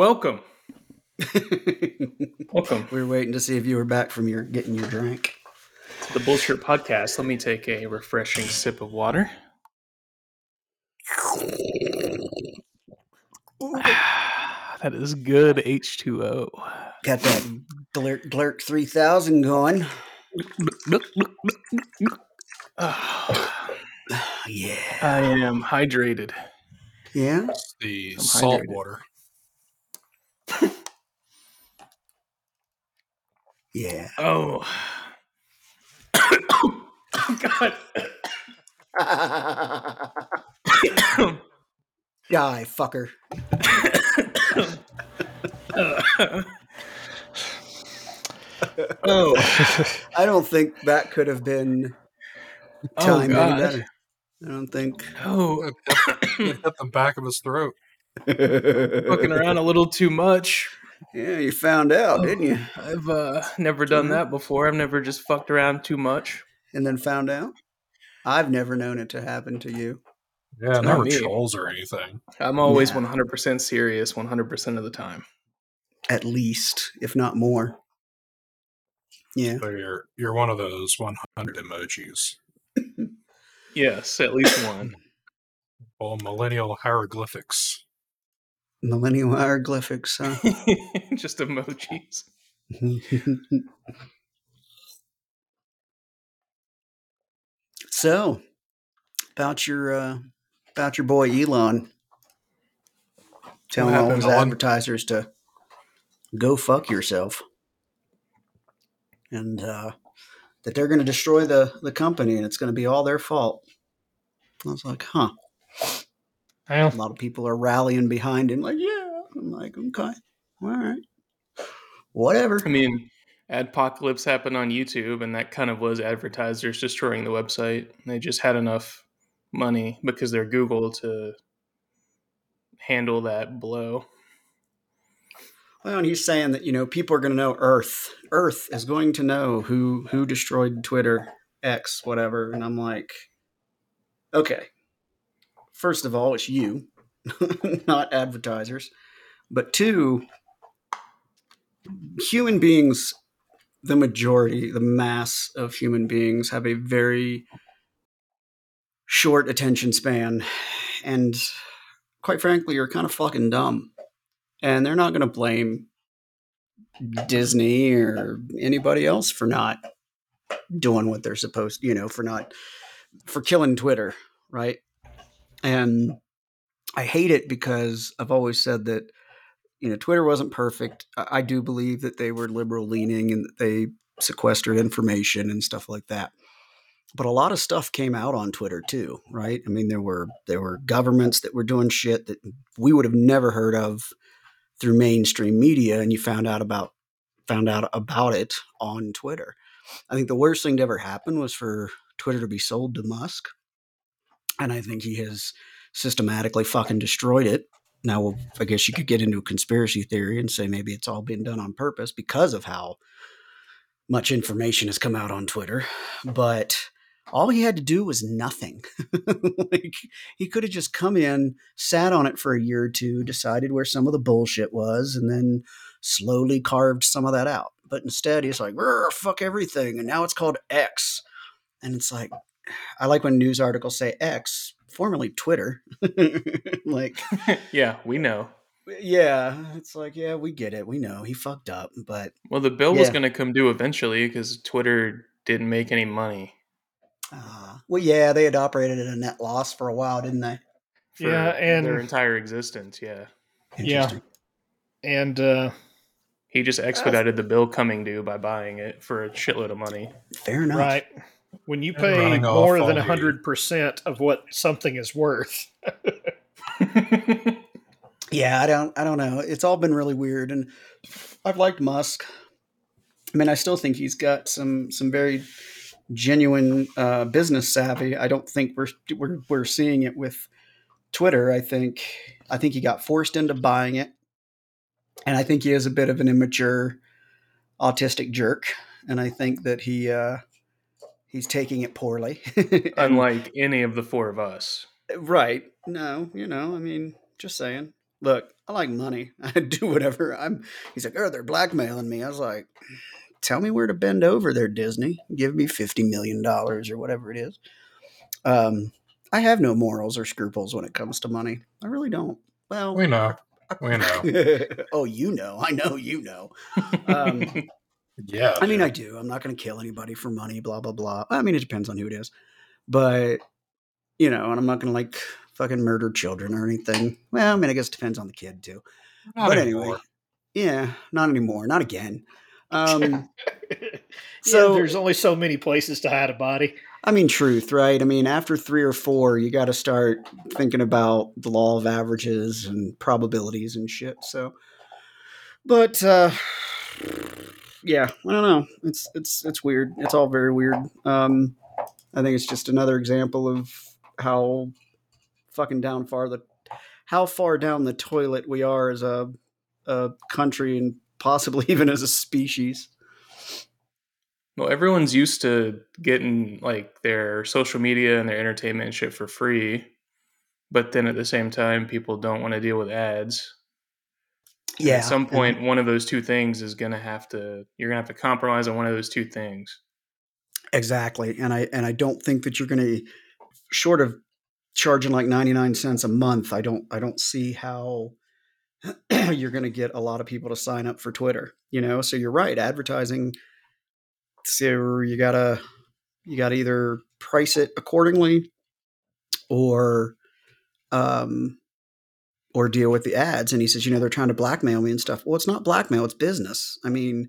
Welcome. Welcome we were waiting to see if you were back from your getting your drink. to the Bullshit Podcast. Let me take a refreshing sip of water. that is good H2O. Got that Glurk Glurk three thousand going. Ah, Yeah. I am hydrated. Yeah. It's the I'm salt hydrated. water. Yeah. Oh. oh God. Die, fucker. oh. I don't think that could have been Oh, timed any better. I don't think. Oh. It hit, it hit the back of his throat. Fucking around a little too much. Yeah, you found out, Oh. didn't you? I've uh, never done Mhm. that before. I've never just fucked around too much. And then found out. I've never known it to happen to you. Yeah, not never trolls or anything. I'm always Nah. 100% serious 100% of the time. At least, if not more. Yeah. So you're you're one of those 100 emojis. Yes, at least one. Well, millennial hieroglyphics. Millennial hieroglyphics, huh? just emojis. so, about your uh, about your boy Elon, telling all his advertisers to go fuck yourself, and uh, that they're going to destroy the the company and it's going to be all their fault. I was like, huh. A lot of people are rallying behind him, like, yeah. I'm like, okay, all right, whatever. I mean, Adpocalypse happened on YouTube, and that kind of was advertisers destroying the website. They just had enough money because they're Google to handle that blow. Well, and he's saying that you know people are going to know Earth. Earth is going to know who who destroyed Twitter X whatever, and I'm like, okay. First of all, it's you, not advertisers. But two, human beings, the majority, the mass of human beings have a very short attention span, and quite frankly, are kind of fucking dumb and they're not going to blame Disney or anybody else for not doing what they're supposed, you know, for not for killing Twitter, right? And I hate it because I've always said that you know Twitter wasn't perfect. I, do believe that they were liberal leaning and they sequestered information and stuff like that. But a lot of stuff came out on Twitter too, right? I mean, there were there were governments that were doing shit that we would have never heard of through mainstream media and you found out about found out about it on Twitter. I think the worst thing to ever happen was for Twitter to be sold to Musk. And I think he has systematically fucking destroyed it. Now, well, I guess you could get into a conspiracy theory and say maybe it's all been done on purpose because of how much information has come out on Twitter. But all he had to do was nothing. like he could have just come in, sat on it for a year or two, decided where some of the bullshit was, and then slowly carved some of that out. But instead, he's like, fuck everything. And now it's called X. And it's like, I like when news articles say X, formerly Twitter. like, yeah, we know. yeah, it's like, yeah, we get it. We know he fucked up. But Well, the bill was going to come due eventually because Twitter didn't make any money. Uh, well, yeah, they had operated at a net loss for a while, didn't they? For Yeah, and- their entire existence. Yeah, Yeah. And uh, he just expedited the bill coming due by buying it for a shitload of money. Fair enough. right when you pay more than the- hundred percent of what something is worth, Yeah, I don't, I don't know. It's all been really weird, and I've liked Musk. I mean, I still think he's got some some very genuine uh, business savvy. I don't think we're we're we're seeing it with Twitter. I think I think he got forced into buying it, and I think he is a bit of an immature, autistic jerk. And I think that he uh, he's taking it poorly. And- Unlike any of the four of us. right? No, you know, I mean, just saying. look, I like money. I do whatever. I'm. He's like, oh, they're blackmailing me. I was like, tell me where to bend over there, Disney. Give me fifty million dollars or whatever it is. Um, I have no morals or scruples when it comes to money. I really don't. Well, We know. We know. oh, you know. I know you know. Um, Yeah. I mean. I do. I'm not going to kill anybody for money, blah, blah, blah. I mean, it depends on who it is. But, you know, and I'm not going to like fucking murder children or anything. Well, I mean, I guess it depends on the kid too. Not but anymore. anyway, yeah, not anymore. Not again. Um, so So- there's only so many places to hide a body. I mean, truth, right? I mean, after three or four, you got to start thinking about the law of averages and probabilities and shit. So, but uh, yeah, I don't know. It's it's it's weird. It's all very weird. Um, I think it's just another example of how fucking down far the how far down the toilet we are as a a country and possibly even as a species. Well, everyone's used to getting like their social media and their entertainment and shit for free, but then at the same time, people don't want to deal with ads. And Yeah, At some and- point, one of those two things is gonna have to. You're gonna have to compromise on one of those two things. Exactly. And I and I don't think that you're going to short of charging like 99 cents a month, I don't I don't see how you're going to get a lot of people to sign up for Twitter, you know? So you're right, advertising so you got to you got to either price it accordingly or um or deal with the ads and he says you know they're trying to blackmail me and stuff. Well it's not blackmail it's business. I mean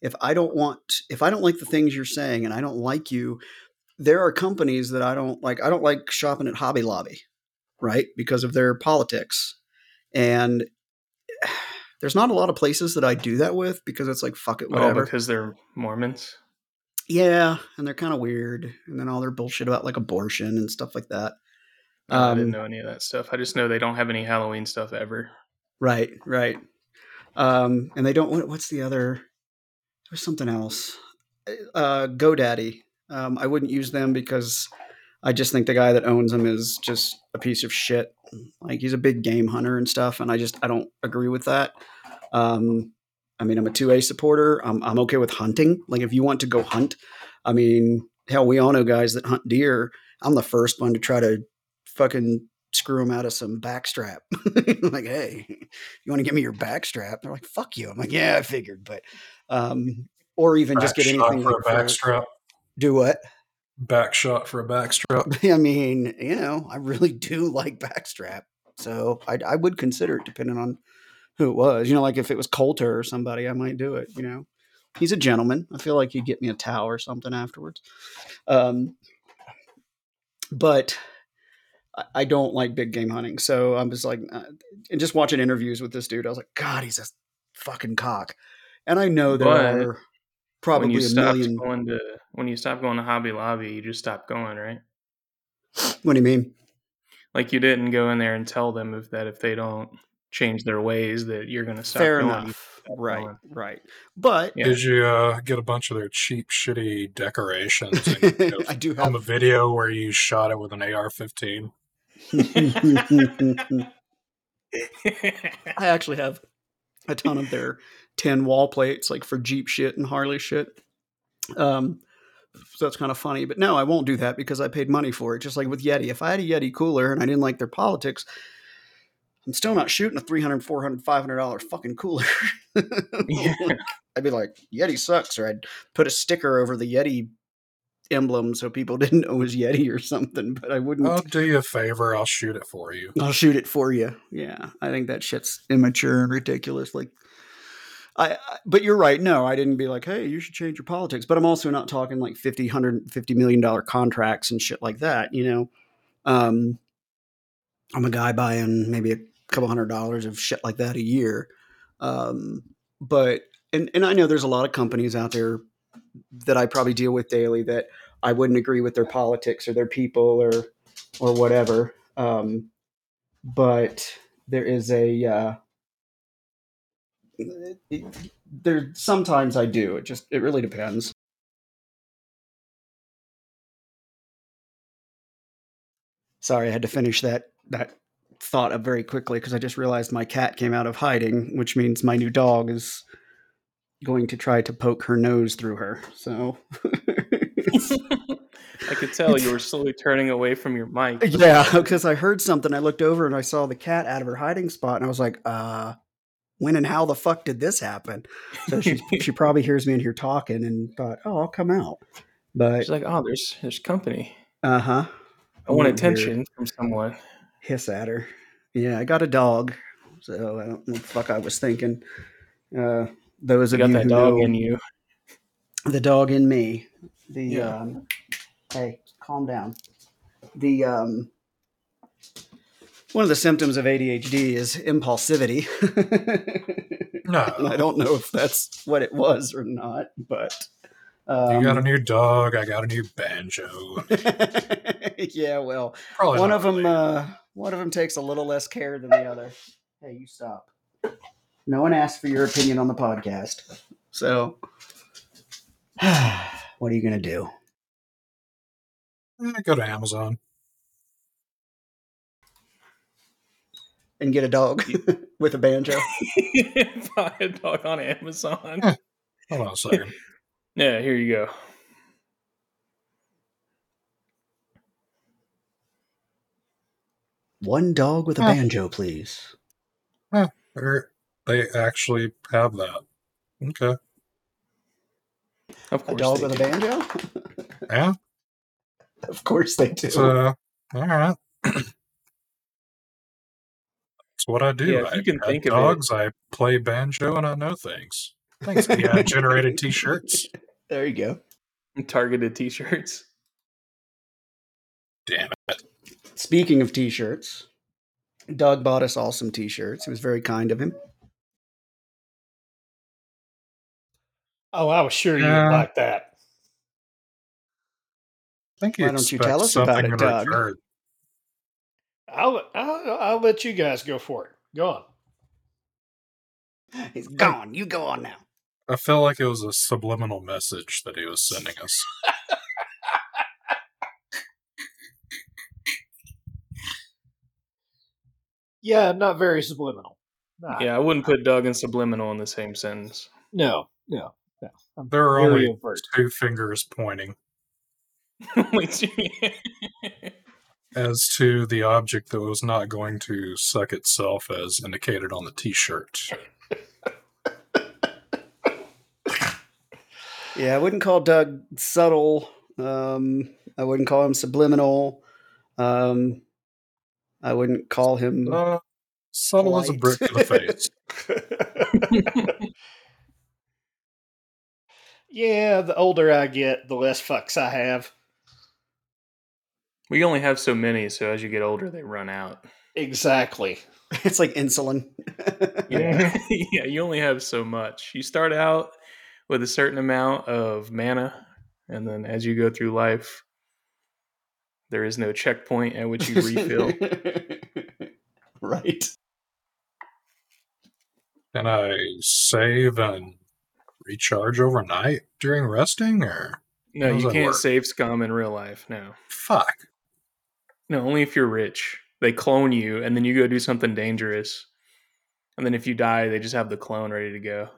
if i don't want if i don't like the things you're saying and i don't like you there are companies that i don't like i don't like shopping at hobby lobby right because of their politics. And there's not a lot of places that i do that with because it's like fuck it Oh, whatever. because they're Mormons. yeah and they're kind of weird and then all their bullshit about like abortion and stuff like that Oh, I Um, didn't know any of that stuff. I just know they don't have any Halloween stuff ever. Right, right. Um, and they don't. What, what's the other? There's something else. Uh, GoDaddy. Um, I wouldn't use them because I just think the guy that owns them is just a piece of shit. Like he's a big game hunter and stuff, and I just I don't agree with that. Um, I mean, I'm a two A supporter. I'm I'm okay with hunting. Like if you want to go hunt, I mean, hell, we all know guys that hunt deer. I'm the first one to try to fucking screw them out of some backstrap. like, hey, you want to give me your backstrap? They're like, fuck you. I'm like, yeah, I figured, but um, or even just get anything for a like backstrap. Do what? Back shot for a backstrap. I mean, you know, I really do like backstrap, so I, I would consider it depending on who it was. You know, like if it was Coulter or somebody, I might do it. You know, he's a gentleman. I feel like he'd get me a towel or something afterwards. Um, but I- I don't like big game hunting, so I'm just like, uh, and just watching interviews with this dude, I was like, God, he's a fucking cock. And I know there But are probably when you a stopped million. going to when you stopped going to Hobby Lobby, you just stopped going, right? What do you mean? Like you didn't go in there and tell them if that if they don't change their ways that you're going to stop Fair going. Enough. Right, going. right. But Yeah. Did you uh, get a bunch of their cheap, shitty decorations? And, you know, I do on have a video where you shot it with an AR-15. I actually have a ton of their tin wall plates, like for Jeep shit and Harley shit. Um, so that's kind of funny, but no, I won't do that because I paid money for it. Just like with Yeti, if I had a Yeti cooler and I didn't like their politics, I'm still not shooting a 300 400 500 dollar fucking cooler. Yeah. I'd be like, Yeti sucks, or I'd put a sticker over the Yeti emblem so people didn't know it was Yeti or something. But I wouldn't. I'll do you a favor. I'll shoot it for you. I'll shoot it for you. Yeah, I think that shit's immature and ridiculous. Like, I, I but you're right. No, I didn't be like, hey, you should change your politics. But I'm also not talking like 50, 150 million dollar contracts and shit like that. You know, um, I'm a guy buying maybe a couple hundred dollars of shit like that a year. Um, but and and I know there's a lot of companies out there that I probably deal with daily that I wouldn't agree with their politics or their people or or whatever. Um, but there is a uh, there sometimes I do. It just it really depends. Sorry, I had to finish that that thought up very quickly because I just realized my cat came out of hiding, which means my new dog is going to try to poke her nose through her. So I could tell you were slowly turning away from your mic. yeah, because I heard something. I looked over and I saw the cat out of her hiding spot, and I was like, uh. When and how the fuck did this happen? So she she probably hears me in here talking and thought, "Oh, I'll come out." But She's like, oh, there's there's company. uh huh, I want Over here. attention from someone. hiss at her. Yeah, I got a dog, so I don't know what the fuck I was thinking. Uh, those You of got you that who dog know in you. the dog in me. The Yeah. um, hey, calm down. The um, one of the symptoms of ADHD is impulsivity. No. and I don't know if that's what it was or not, but um, you got a new dog. I got a new banjo. yeah, well, Probably one of them uh, one of them takes a little less care than the other hey you stop no one asked for your opinion on the podcast so what are you gonna do Eh, go to Amazon. and get a dog with a banjo Buy a dog on Amazon. Huh. Hold on a second. Yeah, here you go. one dog with a Huh. banjo please They're, they actually have that. Okay. Of a course. dog they with a banjo Yeah. of course they do So, uh, all right. That's what I do. Yeah, if I you can pet think of it- dogs, I play banjo, and I know things. Thanks, AI generated t shirts. there you go Targeted T-shirts. Damn it. speaking of t-shirts doug bought us all some t-shirts it was very kind of him Oh, I was sure you'd Yeah. like that. I think Why don't you tell us about it, Doug? return. I'll, I'll I'll let you guys go for it. Go on. he's gone you go on now I feel like it was a subliminal message that he was sending us. Yeah, not very subliminal. Nah, Yeah, I wouldn't put Doug and subliminal in the same sentence. No, no, no. I'm There are only overt. two fingers pointing as to the object that was not going to suck itself as indicated on the t shirt. Yeah, I wouldn't call Doug subtle. Um, I wouldn't call him subliminal. Um, I wouldn't call him. Uh, subtle as a brick to the face. yeah, the older I get, the less fucks I have. we only have so many, so as you get older, they run out. Exactly. It's like insulin. Yeah, yeah. You only have so much. You start out with a certain amount of mana, and then as you go through life, there is no checkpoint at which you refill. right. Can I save and recharge overnight during resting or No, you can't work? save scum in real life. No, fuck? no, only if you're rich. They clone you, and then you go do something dangerous, and then if you die, they just have the clone ready to go.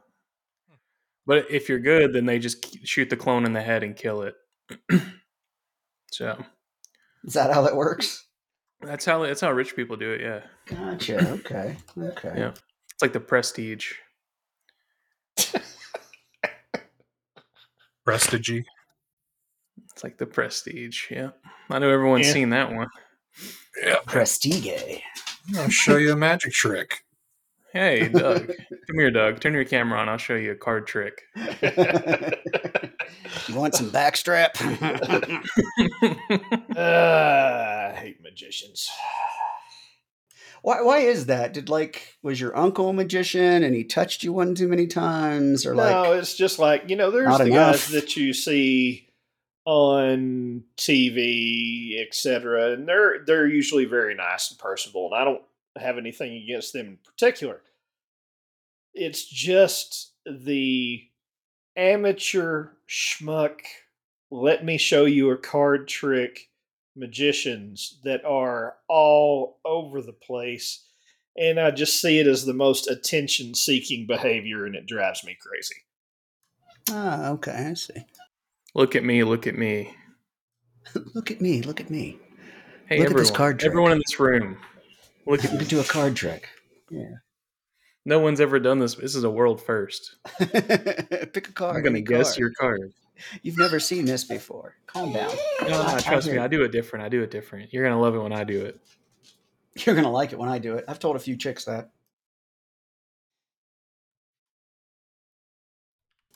But if you're good, then they just shoot the clone in the head and kill it. so Is that how that works? that's how that's how rich people do it. Yeah, Gotcha. Okay. Okay. Yeah. it's like the prestige. Prestige. It's like the prestige. Yeah, I know everyone's Yeah. seen that one. Yeah. Prestige. I'll show you a magic trick. Hey, Doug, come here, Doug. Turn your camera on. I'll show you a card trick. you want some backstrap? Uh, I hate magicians. Why? Why is that? Did like was your uncle a magician and he touched you one too many times, or no, like? it's just like you know, there's the enough. guys that you see on TV, etc., and they're they're usually very nice and personable, and I don't have anything against them in particular. It's just the amateur schmuck. Let me show you a card trick. Magicians that are all over the place. And I just see it as the most attention seeking behavior, and it drives me crazy. Ah, okay, I see. Look at me, look at me. look at me, look at me. Hey, Look at everyone, this card trick. everyone in this room. Look at You me. could do a card trick. Yeah. No one's ever done this. This is a world first. Pick a card. I'm gonna guess card. your card. You've never seen this before. Calm down. No, I- I trust me, I do it different. I do it different. You're gonna love it when I do it. You're gonna like it when I do it. I've told a few chicks that.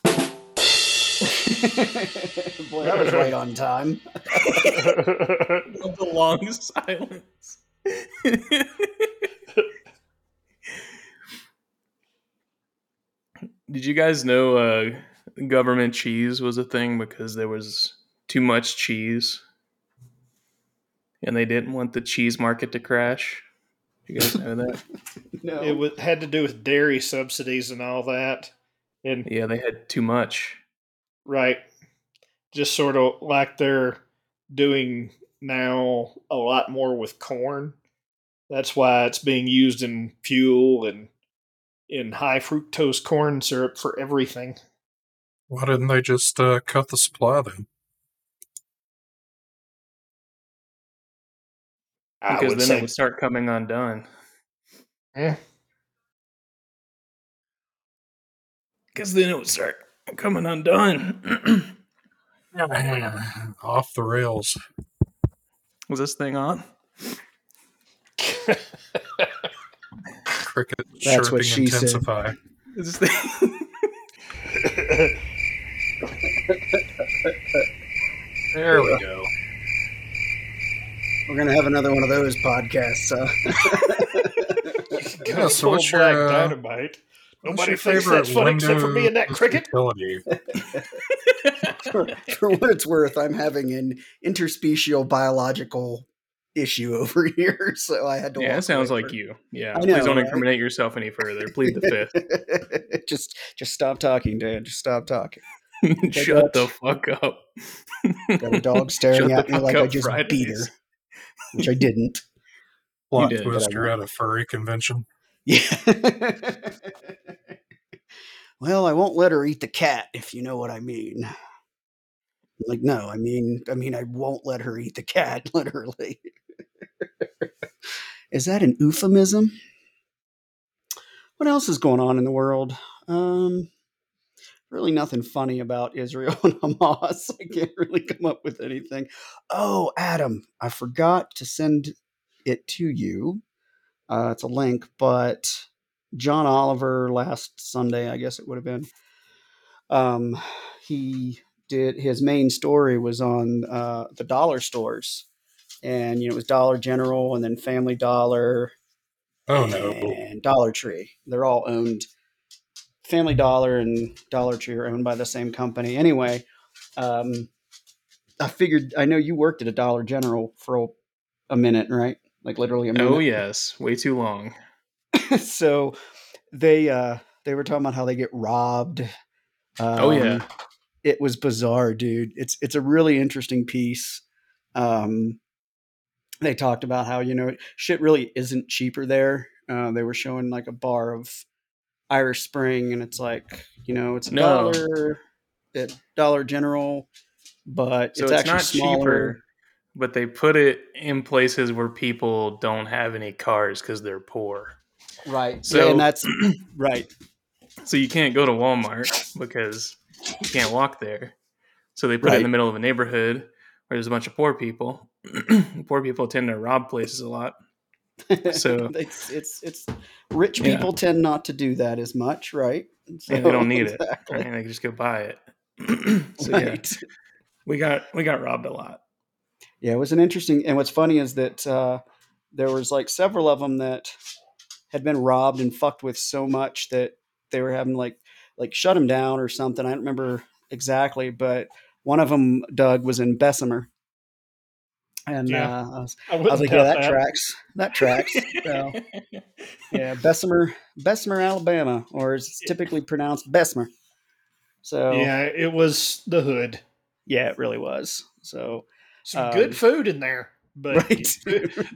Boy, that was right on time. the long silence. Did you guys know uh, government cheese was a thing because there was too much cheese, and they didn't want the cheese market to crash? You guys know that? No. it was, had to do with dairy subsidies and all that. And yeah, they had too much. Right. Just sort of like they're doing now a lot more with corn. That's why it's being used in fuel and in high fructose corn syrup for everything. Why didn't they just uh, cut the supply then? I Because then say, it would start coming undone. Yeah. Because then it would start coming undone. Off the rails. was this thing on? Cricket That's what chirping she said. intensify. Is this thing? There we go. We're gonna have another one of those podcasts. Uh, Go so what's your, black uh, dynamite. What's Nobody your thinks favorite that's funny except for me and that Windows cricket. utility? for, for what it's worth, I'm having an interspecial biological issue over here, so I had to. yeah, walk that sounds like for- you. Yeah, I please don't right? incriminate yourself any further. Plead the fifth. just, just stop talking, Dan. Just stop talking. Shut the fuck up. Got a dog staring Shut at me fuck like I just Fridays. beat her, which I didn't. Plot did, twist, but I you're at a furry convention. Yeah. well, I won't let her eat the cat, if you know what I mean. Like, no, I mean, I mean, I won't let her eat the cat, literally. is that an euphemism? What else is going on in the world? Um, really nothing funny about Israel and Hamas. I can't really come up with anything. Oh, Adam, I forgot to send it to you. Uh, it's a link, but John Oliver last Sunday, I guess it would have been. Um, he did his main story was on uh, the dollar stores, and you know it was Dollar General and then Family Dollar Oh no. and Dollar Tree. They're all owned. Family Dollar and Dollar Tree are owned by the same company. Anyway, um, I figured I know you worked at a Dollar General for a, minute, right? Like literally a minute. Oh yes, way too long. so they uh they were talking about how they get robbed. Um, Oh, yeah. it was bizarre, dude. It's it's a really interesting piece. Um, they talked about how you know shit really isn't cheaper there. Uh, they were showing like a bar of Irish Spring, and it's like you know it's a No. dollar at Dollar General, but So it's, it's, actually not smaller. cheaper, but they put it in places where people don't have any cars because they're poor. Right. So- yeah, and that's right. So you can't go to Walmart because you can't walk there. So they put it in the middle of a neighborhood where there's a bunch of poor people. poor people tend to rob places a lot. So- it's it's it's rich Yeah. people tend not to do that as much, right? So, they don't need it. exactly. Right? They can just go buy it. so yeah, Right. we got we got robbed a lot. Yeah, it was an interesting. And what's funny is that uh, there was like several of them that had been robbed and fucked with so much that they were having like like shut them down or something. I don't remember exactly, but one of them, Doug, was in Bessemer, and Yeah. uh, I was, I, I was like, yeah, doubt that, tracks. That tracks. so, yeah, Bessemer, Bessemer, Alabama, or it's typically pronounced Bessemer. So yeah, Yeah, it was the hood. Yeah, it really was. So Some Um, good food in there. but Right.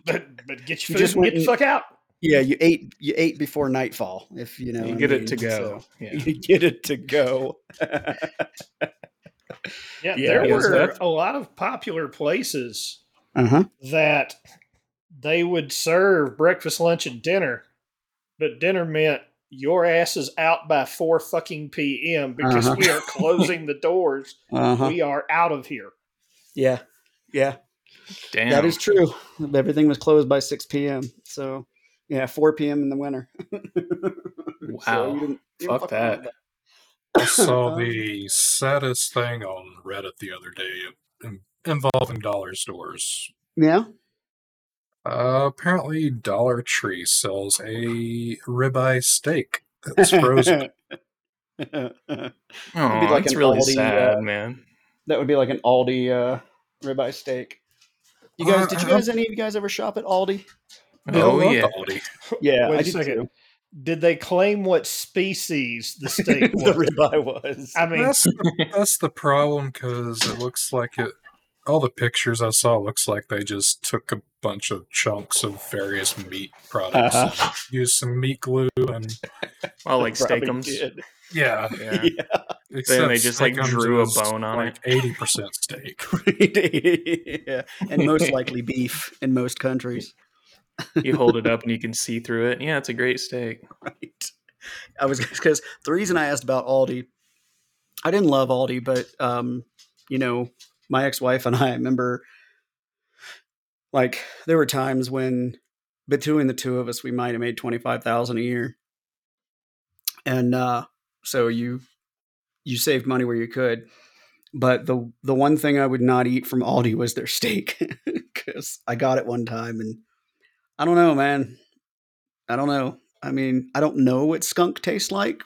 but but get You your food just and went get the fuck out. Yeah, you ate you ate before nightfall, if you know. You get I it to go. so- Yeah. You get it to go. Yeah, Yeah, there were a lot of popular places uh huh. that they would serve breakfast, lunch, and dinner, but dinner meant your ass is out by four fucking p.m. because Uh-huh. we are closing the doors. Uh huh. We are out of here. Yeah, yeah, Damn. that is true. Everything was closed by six p.m. So yeah, four p.m. in the winter. Wow. you didn't- you Fuck didn't fuck around that. I saw Um, the saddest thing on Reddit the other day in- involving dollar stores. Yeah. Uh, apparently, Dollar Tree sells a ribeye steak that's frozen. Oh, be like that's really Aldi, sad, uh, man. that would be like an Aldi uh, ribeye steak. You guys, Uh, did you guys, any of you guys ever shop at Aldi? I Oh yeah. Aldi. Yeah, Wait I a did second. too. Did they claim what species the steak the was? ribeye was. I mean, That's the, that's the problem because it looks like it. All the pictures I saw looks like they just took a bunch of chunks of various meat products, Uh-huh. and used some meat glue, and Oh, like Probably Steak-umms. yeah, Yeah. Yeah. except they just, like, drew a bone on like eighty percent steak. yeah, and most likely beef in most countries. You hold it up and you can see through it. Yeah, it's a great steak. Right. I was because the reason I asked about Aldi, I didn't love Aldi, but um, you know, my ex-wife and I remember, like, there were times when between the two of us, we might have made twenty five thousand a year, and uh, so you you saved money where you could. But the the one thing I would not eat from Aldi was their steak because I got it one time and I don't know, man. I don't know. I mean, I don't know what skunk tastes like,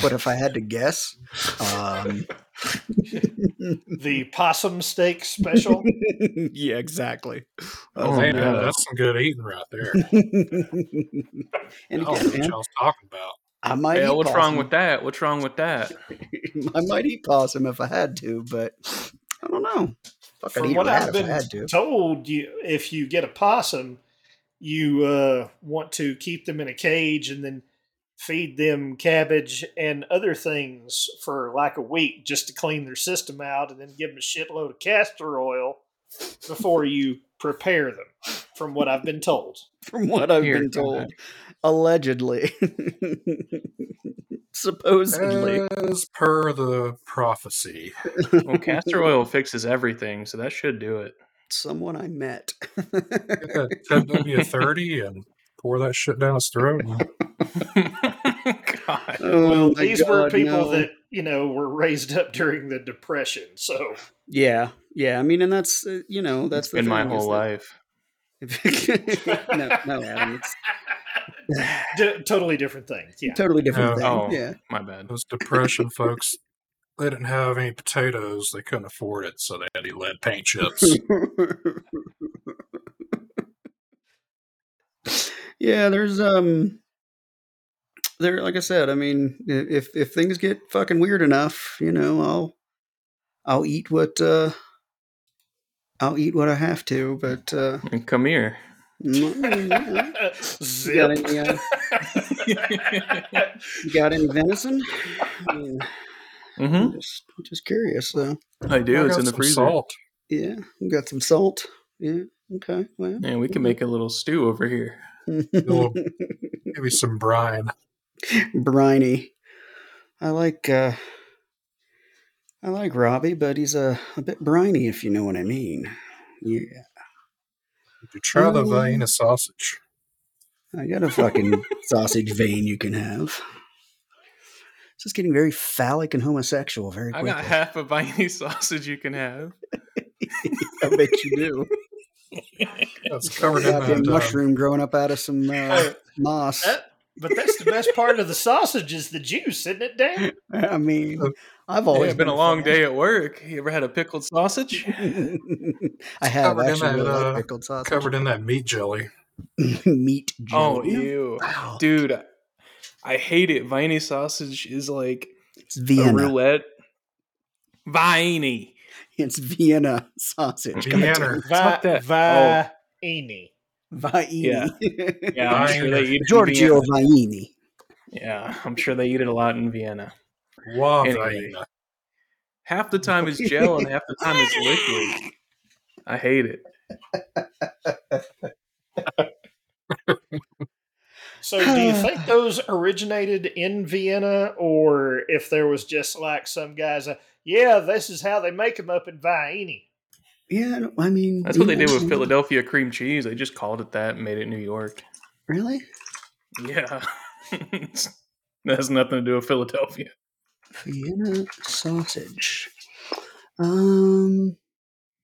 but if I had to guess, um, the possum steak special. yeah, exactly. Oh, Man, no. that's some good eating right there. and I don't know again, what y'all was talking about. I might. Yeah, eat what's wrong with that? What's wrong with that? I might eat possum if I had to, but I don't know. Fuck, I'd From eat what rat I've been had to. told, you if you get a possum, you uh, want to keep them in a cage and then feed them cabbage and other things for like a week just to clean their system out, and then give them a shitload of castor oil before you prepare them. From what I've been told. From what I've Here, been told, ahead. allegedly, supposedly. As per the prophecy, Well, castor oil fixes everything, so that should do it. Someone I met. get that Ted a thirty and pour that shit down his throat. and- God. Oh my These were people no. that you know were raised up during the depression, so Yeah, yeah. I mean, and that's uh, you know that's That's the been my whole life. no, no, Adam, it's D- totally different things. Yeah. totally different Yeah. thing. Oh. Yeah. My bad. Those depression folks, they didn't have any potatoes. They couldn't afford it, so they had to eat lead paint chips. Yeah, there's um there like I said, I mean, if if things get fucking weird enough, you know, I'll I'll eat what uh I'll eat what I have to, but uh And come here. Zip. got any uh, got any venison? I mean, hmm I'm just just curious though. I do. I It's in the freezer. Salt. Yeah, you got some salt. Yeah, okay. Well, Man, we can make a little stew over here. little- Maybe some brine. briny. I like uh I like Robbie, but he's a, a bit briny if you know what I mean. Yeah. Did you try the Mm. Vienna sausage? I got a fucking sausage vein you can have. This is getting very phallic and homosexual very I quickly. got half a any sausage you can have. I bet you do. That's covered in Goddamn that. uh, mushroom growing up out of some uh, moss. that- but that's the best part of the sausage is the juice, isn't it, Dan? I mean, I've always it's been a long fan. day at work. You ever had a pickled sausage? I have covered in actually that, really like uh, pickled sausage. covered in that meat jelly. meat Oh, jelly. ew. Wow. Dude, I hate it. Viney sausage is like It's a Vienna. roulette. Viney. It's Vienna sausage. Vienna. Va- Fuck that. Vaini. Vaini. Yeah. Yeah, I'm sure they eat it Giorgio Vienna. Vaini. Yeah, I'm sure they eat it a lot in Vienna. Wow, Anyway. Half the time is gel and half the time is liquid. I hate it. So, do you think those originated in Vienna, or if there was just like some guys, uh, yeah, this is how they make them up in Vaini? Yeah, no, I mean That's what they did with know, Philadelphia cream cheese. They just called it that and made it New York. Really? Yeah. that has nothing to do with Philadelphia. Vienna sausage. Um,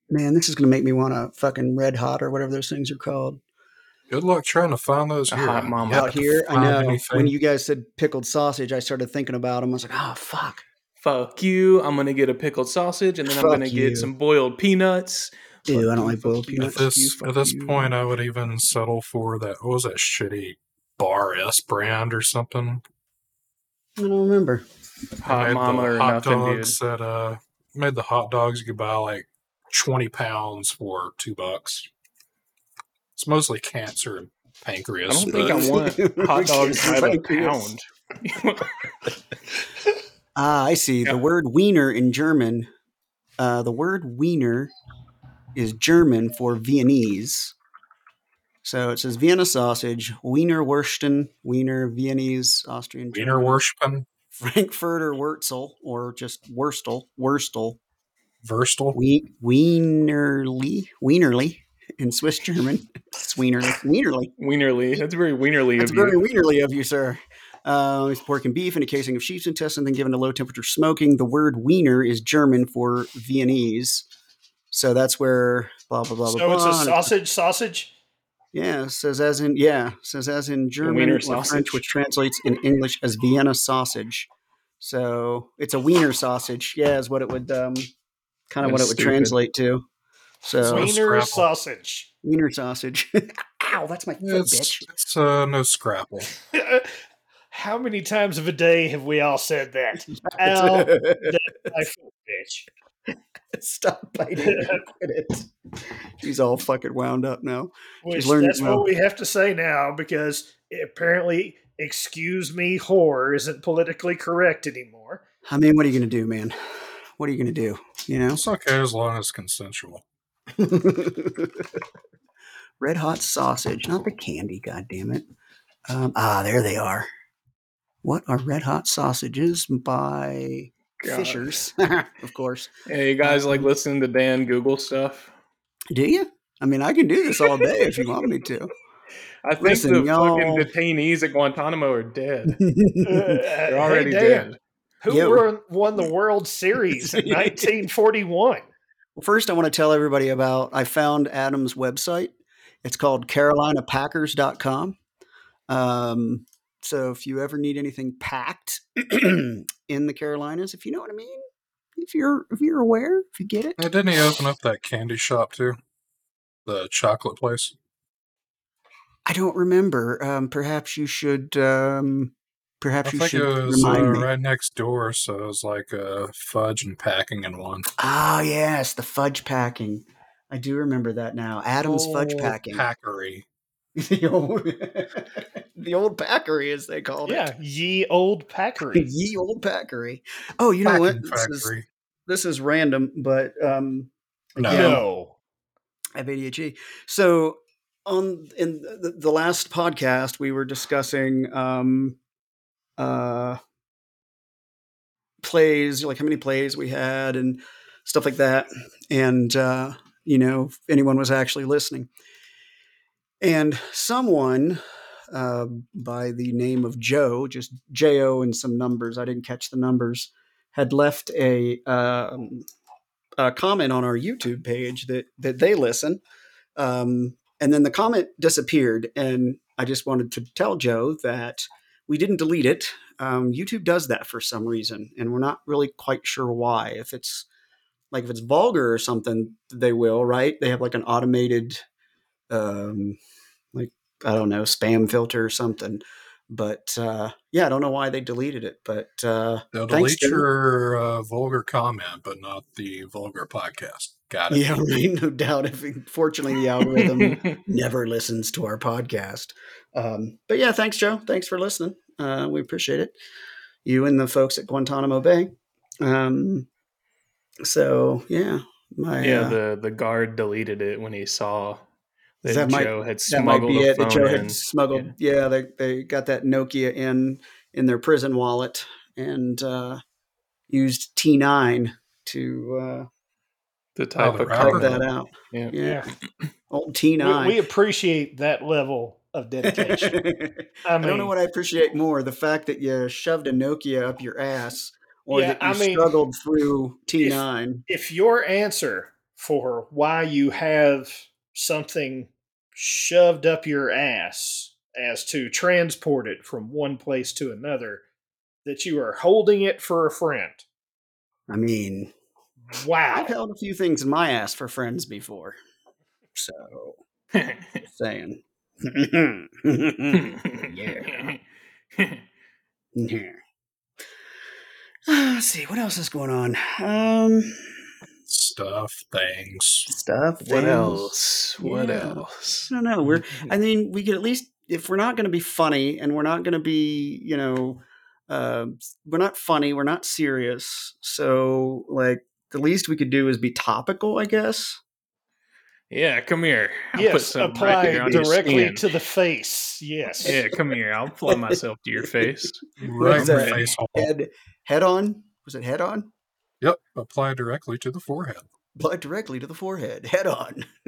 man, this is gonna make me want a fucking red hot or whatever those things are called Good luck trying to find those here. hot mama. Out here. I know. anything. When you guys said pickled sausage, I started thinking about them. I was like, oh fuck. Fuck you. I'm going to get a pickled sausage and then I'm going to you. get some boiled peanuts. Ew, I don't like boiled you, peanuts. At this you, at this point, I would even settle for that. What was that shitty Bar S brand or something? I don't remember. Hot Made mama the or hot nothing, dude. dogs that uh made the hot dogs you could buy like twenty pounds for two bucks. It's mostly cancer and pancreas. I don't think I want hot dogs by the Pancreas. pound. Ah, I see. The word wiener in German, uh, the word wiener is German for Viennese. So it says Vienna sausage, Wiener Wursten, Wiener Viennese, Austrian, Wiener worshiping Frankfurter Wurzel, or just Wurstel, Wurstel, Verstal. Wie- Wienerli, Wienerli in Swiss German. It's Wienerli, Wienerli. Wienerly. That's very Wienerly That's of very you. wienerly of you, sir. Uh, it's pork and beef in a casing of sheep's intestine, then given to low temperature smoking. The word wiener is German for Viennese. So that's where blah, blah, blah, So blah, So it's a And sausage, sausage. Yeah, says as in, yeah, says as in German wiener or sausage. French, which translates in English as Vienna sausage. So it's a wiener sausage. Yeah, is what it would, um, kind of what it would stupid. translate to. So So- Wiener scrapple. sausage. wiener sausage. Ow, that's my foot, It's, bitch. it's uh, no scrapple. How many times of a day have we all said that? Ow, my foot, bitch. Stop biting it. Quit it. She's all fucking wound up now. Which learned it that's well. what we have to say now because apparently, excuse me, whore isn't politically correct anymore. I mean, what are you going to do, man? What are you going to do? You know? It's okay as long as consensual. Red hot sausage, not the candy, God damn it! Um, ah, there they are. What are red hot sausages by God. Fishers? of course. Hey, you guys like listening to Dan Google stuff? Do you? I mean, I can do this all day if you want me to. I think Listen, the y'all- fucking detainees at Guantanamo are dead. They're They're already dead. Who Yo. won- won the World Series in 1941? Well, first, I want to tell everybody about I found Adam's website. It's called carolinapackers.com. Um, so if you ever need anything packed in the Carolinas, if you know what I mean, if you're if you're aware, if you get it, Hey, didn't he open up that candy shop too? The chocolate place. I don't remember. Um, perhaps you should. Um, I perhaps you think it should was uh, me. right next door, so it was like uh, fudge and packing in one. Ah, yes, the fudge packing. I do remember that now. Adam's fudge packing. Packery. the old, the old packery, as they called it. Yeah, ye old packery. Ye old packery. Oh, you know what? This is, this is random, but um, No. again, No. I have ADHD. So on in the, the last podcast, we were discussing um, uh, plays, like how many plays we had and stuff like that, and uh, you know, if anyone was actually listening. And someone uh, by the name of Joe, just J O and some numbers, I didn't catch the numbers, had left a, um, a comment on our YouTube page that that they listen. Um, and then the comment disappeared, and I just wanted to tell Joe that we didn't delete it. Um, YouTube does that for some reason, and we're not really quite sure why. If it's like if it's vulgar or something, they will, right? They have like an automated, um, like I don't know, spam filter or something. But uh, yeah, I don't know why they deleted it. But uh, They'll Thanks, delete Jim. your uh, vulgar comment, but not the vulgar podcast. Got it. yeah, right, no doubt. If fortunately the algorithm never listens to our podcast. Um, but yeah, thanks, Joe. Thanks for listening. Uh, we appreciate it. You and the folks at Guantanamo Bay. Um, so yeah, my yeah, uh, the the guard deleted it when he saw that, That might- Joe had that might be a it. That phone Joe in. had smuggled. Yeah, they they got that Nokia in in their prison wallet and uh, used T nine to uh, the type the of rapper? that out. Yeah. Yeah, Yeah. old T We, nine. we appreciate that level of dedication. I I don't know what I appreciate more: the fact that you shoved a Nokia up your ass, or Yeah, that you I mean, struggled through T nine. if your answer for why you have something shoved up your ass as to transport it from one place to another, that you are holding it for a friend. I mean, Wow. I've held a few things in my ass for friends before, so saying. yeah. Yeah. Uh, let's see what else is going on. Um, Stuff, things. stuff. What things. else? What Yeah. else? I don't know. We're. I mean, we could at least if we're not going to be funny and we're not going to be, you know, uh, we're not funny. We're not serious. So, like, the least we could do is be topical, I guess. Yeah, come here. I'll put yes, something apply right your directly to the face. Yes. Yeah, come here. I'll apply myself to your face. Right is in the face hole. Head, head on. Was it head on? Yep. Apply directly to the forehead. Apply directly to the forehead. Head on.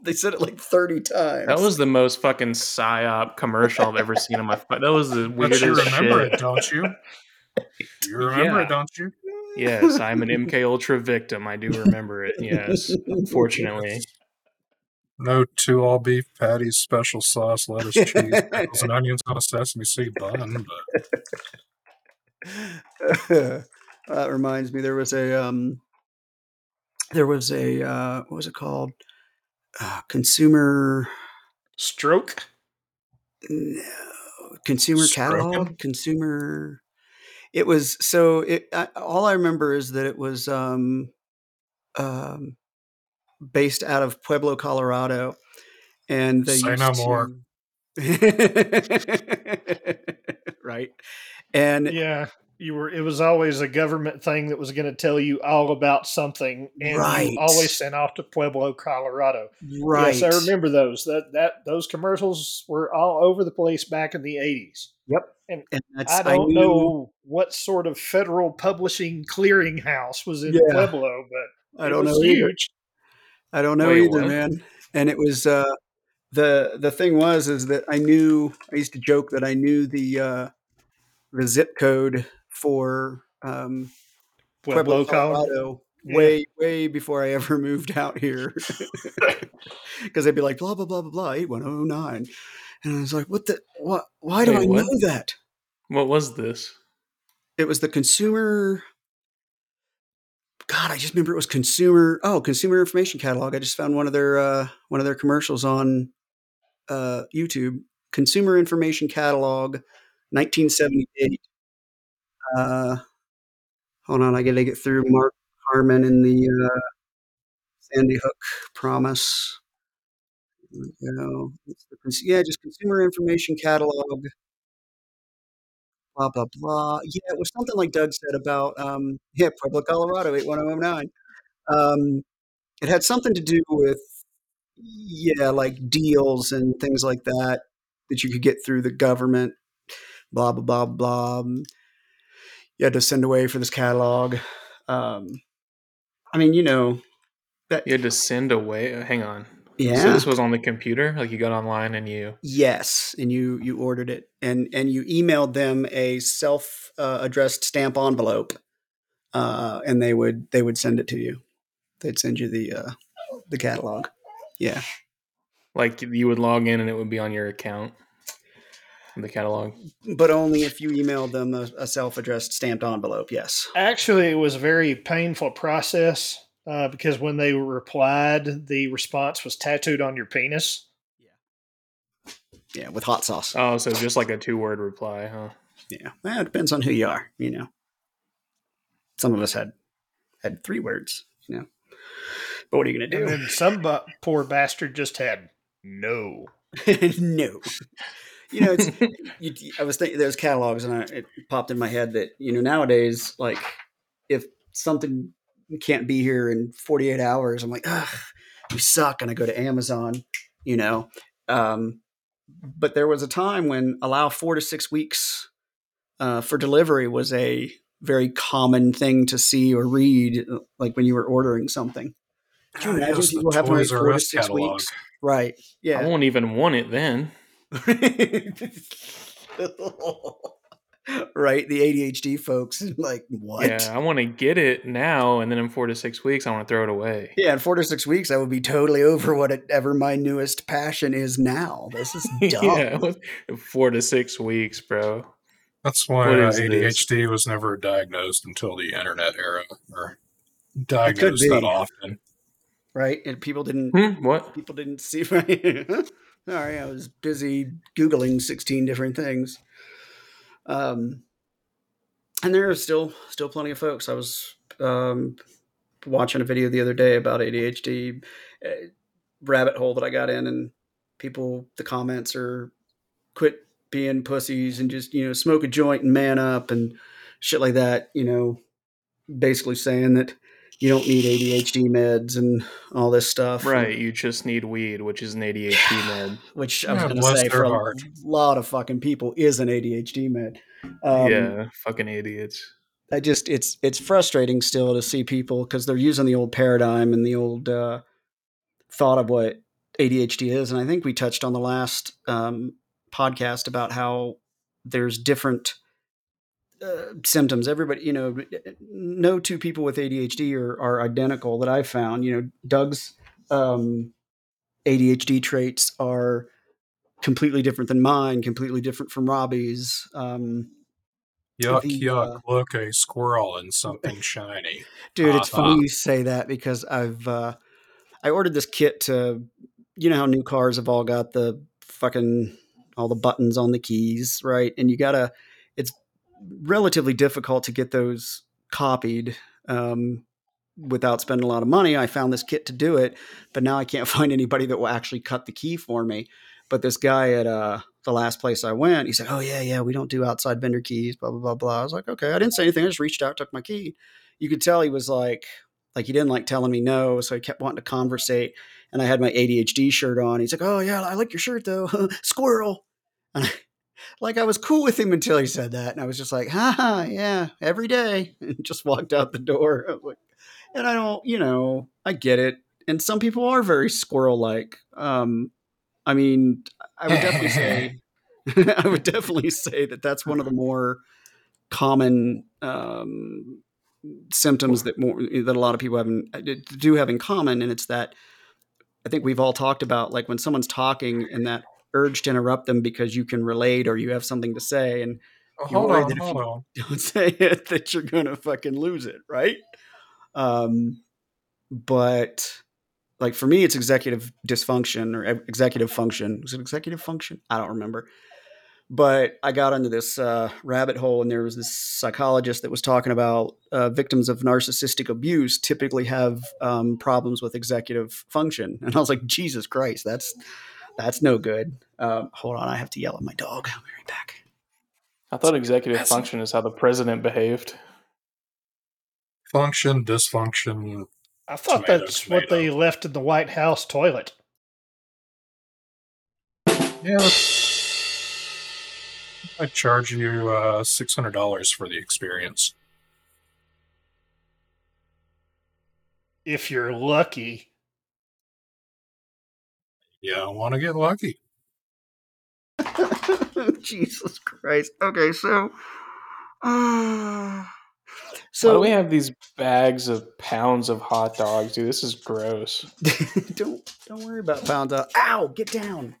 they said it like thirty times. That was the most fucking psyop commercial I've ever seen in my. Life. That was the But weirdest you remember shit. it, don't you? You remember Yeah. it, don't you? Yes, I'm an MK Ultra victim. I do remember it. Yes, unfortunately. No two all beef patties, special sauce, lettuce, cheese, pickles, and onions on a sesame seed bun. But that reminds me there was a um there was a uh what was it called uh, consumer Stroke. no, consumer catalog consumer it was so it I, all i remember is that it was um um based out of pueblo colorado and they Say used no more. to- right and Yeah. You were. It was always a government thing that was going to tell you all about something, and Right. always sent off to Pueblo, Colorado. right Yes, I remember those. That that those commercials were all over the place back in the eighties. Yep. and that's I don't knew- know what sort of federal publishing clearinghouse was in Yeah. Pueblo, but I don't know either. huge. I don't know either, man. And it was uh, the the thing was is that I knew I used to joke that I knew the uh, the zip code for um, Pueblo, Pueblo, Colorado. Yeah. way way before I ever moved out here because they'd be like blah blah blah blah blah eight one oh nine, and I was like, what the what? Why do Wait, I what? know that? What was this? It was the consumer. God, I just remember it was consumer. Oh, consumer information catalog. I just found one of their uh, one of their commercials on uh, YouTube. Consumer information catalog, 1978. Uh, hold on, I got to get through Mark Harmon in the uh, Sandy Hook promise. Go. Yeah, just consumer information catalog. Blah blah blah. Yeah, it was something like Doug said about um, yeah, Pueblo, Colorado, eight one zero nine. Um, it had something to do with yeah, like deals and things like that that you could get through the government. Blah blah blah blah. You had to send away for this catalog. Um, I mean, you know that. You had to send away. uh, Hang on. Yeah. So this was on the computer. Like you got online and you. Yes, and you you ordered it, and and you emailed them a self uh, addressed stamp envelope, uh, and they would they would send it to you. They'd send you the uh, the catalog. Yeah, Like you would log in and it would be on your account, the catalog. but only if you emailed them a, a self addressed stamped envelope. Yes. Actually, it was a very painful process uh, because when they replied, the response was tattooed on your penis. Yeah, Yeah, with hot sauce. Oh, so just like a two word reply, huh? Yeah, well, it depends on who you are. You know, some of us had had three words. You know, but what are you gonna do? And then some bu- poor bastard just had no. no. You know, it's. You, I was thinking there's catalogs, and I, it popped in my head that you know nowadays, like if something can't be here in 48 hours, I'm like, ugh, you suck, and I go to Amazon. You know, um, but there was a time when allow four to six weeks uh, for delivery was a very common thing to see or read, uh, like when you were ordering something. Could you imagine people having to wait four to six catalog. weeks? Right. Yeah. I won't even want it then. right. The ADHD folks, like, what? Yeah, I want to get it now, and then in four to six weeks, I want to throw it away. Yeah, in four to six weeks, I would be totally over whatever my newest passion is now. This is dumb. yeah, four to six weeks, bro. That's why uh, is this? ADHD was never diagnosed until the internet era, or diagnosed that often. Right? And people didn't Hmm, what? people didn't see right. Sorry, I was busy googling sixteen different things. Um, and there are still still plenty of folks. I was um, watching a video the other day about ADHD uh, rabbit hole that I got in, and people the comments are quit being pussies and just you know smoke a joint and man up and shit like that. You know, basically saying that you don't need ADHD meds and all this stuff. And- Right, you just need weed, which is an ADHD med. which I was Yeah, going to say their for a lot of fucking people is an ADHD med. Um, yeah, fucking idiots. I just it's it's frustrating still to see people because they're using the old paradigm and the old uh, thought of what ADHD is, and I think we touched on the last um, podcast about how there's different uh, symptoms. Everybody, you know, no two people with ADHD are, are identical that I've found. You know, Doug's um, ADHD traits are completely different than mine, completely different from Robbie's. Um, Yuck, The, yuck. uh, Look, a squirrel and something shiny. Dude, it's Uh-huh. funny you say that because I've uh, I ordered this kit to you know how new cars have all got the fucking all the buttons on the keys, right? And you gotta it's relatively difficult to get those copied um, without spending a lot of money. I found this kit to do it, but now I can't find anybody that will actually cut the key for me. But this guy at uh, the last place I went, he said, "Oh yeah, yeah, we don't do outside vendor keys." Blah blah blah blah. I was like, "Okay." I didn't say anything. I just reached out, took my key. You could tell he was like, like he didn't like telling me no, so he kept wanting to conversate. And I had my ADHD shirt on. He's like, "Oh yeah, I like your shirt though, squirrel." And like I was cool with him until he said that, and I was just like, "Ha ha, yeah, every day," and just walked out the door. I like, and I don't, you know, I get it. And some people are very squirrel-like. Um, I mean, I would definitely say, I would definitely say that that's one of the more common um, symptoms that more that a lot of people have in, do have in common, and it's that I think we've all talked about like when someone's talking and that urge to interrupt them because you can relate or you have something to say, and Oh, hold on, that hold on. don't say it that you're gonna fucking lose it, right? Um, but like for me, it's executive dysfunction or executive function. Was it executive function? I don't remember. But I got into this uh, rabbit hole, and there was this psychologist that was talking about uh, victims of narcissistic abuse typically have um, problems with executive function, and I was like, Jesus Christ, that's that's no good. Um, hold on, I have to yell at my dog. I'll be right back. I thought executive That's- function is how the president behaved. Function, dysfunction. I thought Tomato, that's what they left in the White House toilet. Yeah. I charge you uh, $600 for the experience. If you're lucky. Yeah, I want to get lucky. Jesus Christ. Okay, so uh, Why so do we have these bags of pounds of hot dogs, dude? This is gross. don't don't worry about pounds out. Ow, get down.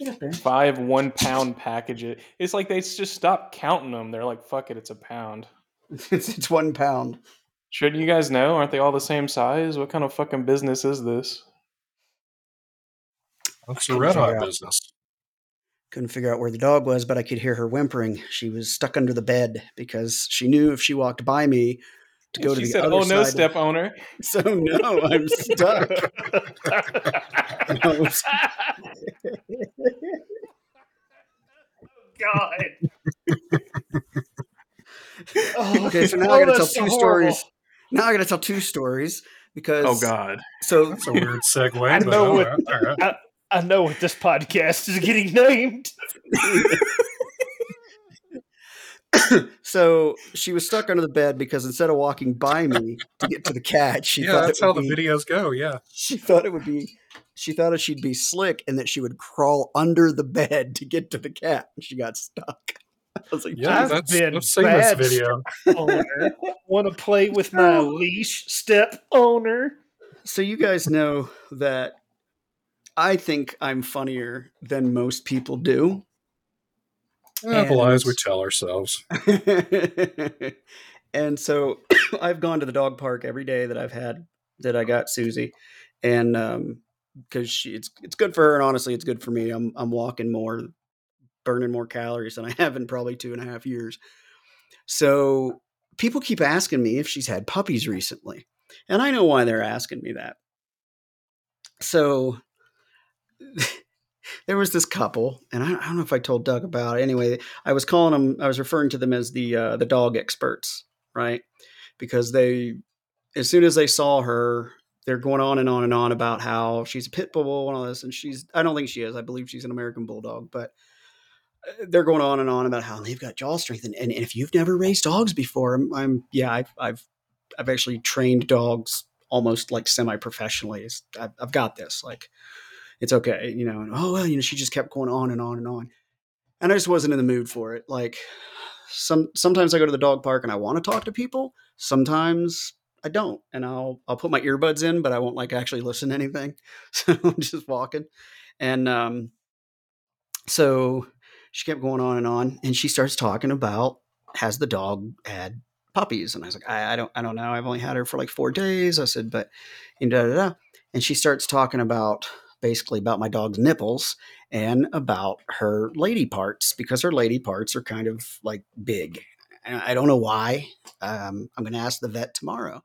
Get up there. Five one pound packages. It's like they just stopped counting them. They're like, fuck it, it's a pound. It's, it's one pound. Shouldn't you guys know? Aren't they all the same size? What kind of fucking business is this? That's a red hot business. Couldn't figure out where the dog was, but I could hear her whimpering. She was stuck under the bed because she knew if she walked by me to go she to the said, other "Oh no, step owner." So no, I'm stuck. God. Oh, Okay, so now oh, I got to tell two horrible. stories. Now I got to tell two stories oh, because Oh God. So That's a weird segue. I know all it. right, all right. I know what this podcast is getting named. so she was stuck under the bed because instead of walking by me to get to the cat, she yeah, thought that's how would the videos go. Yeah. She thought it would be. She thought she'd be slick and that she would crawl under the bed to get to the cat. and She got stuck. I was like, Yeah, I've that's, been I've seen this bad. video. Owner, want to play with my leash, step owner? So you guys know that I think I'm funnier than most people do. Eh, the lies we tell ourselves. and so I've gone to the dog park every day that I've had that I got Susie, and um, because she it's it's good for her, and honestly, it's good for me. I'm I'm walking more, burning more calories than I have in probably two and a half years. So people keep asking me if she's had puppies recently, and I know why they're asking me that. So there was this couple, and I, I don't know if I told Doug about it. Anyway, I was calling them. I was referring to them as the uh, the dog experts, right? Because they, as soon as they saw her, they're going on and on and on about how she's a pit bull and all this, and she's. I don't think she is. I believe she's an American bulldog, but uh, they're going on and on about how they've got jaw strength, and, and if you've never raised dogs before, I'm, I'm yeah, I've, I've I've actually trained dogs almost like semi professionally. I've, I've got this like it's okay, you know. And oh well, you know, she just kept going on and on and on, and I just wasn't in the mood for it. Like some sometimes I go to the dog park and I want to talk to people. Sometimes I don't, and I'll I'll put my earbuds in, but I won't like actually listen to anything. So I'm just walking, and um, so she kept going on and on, and she starts talking about has the dog had puppies, and I was like, I, I don't I don't know. I've only had her for like four days. I said, but and da da da, and she starts talking about basically about my dog's nipples and about her lady parts because her lady parts are kind of like big. I don't know why. Um, I'm going to ask the vet tomorrow.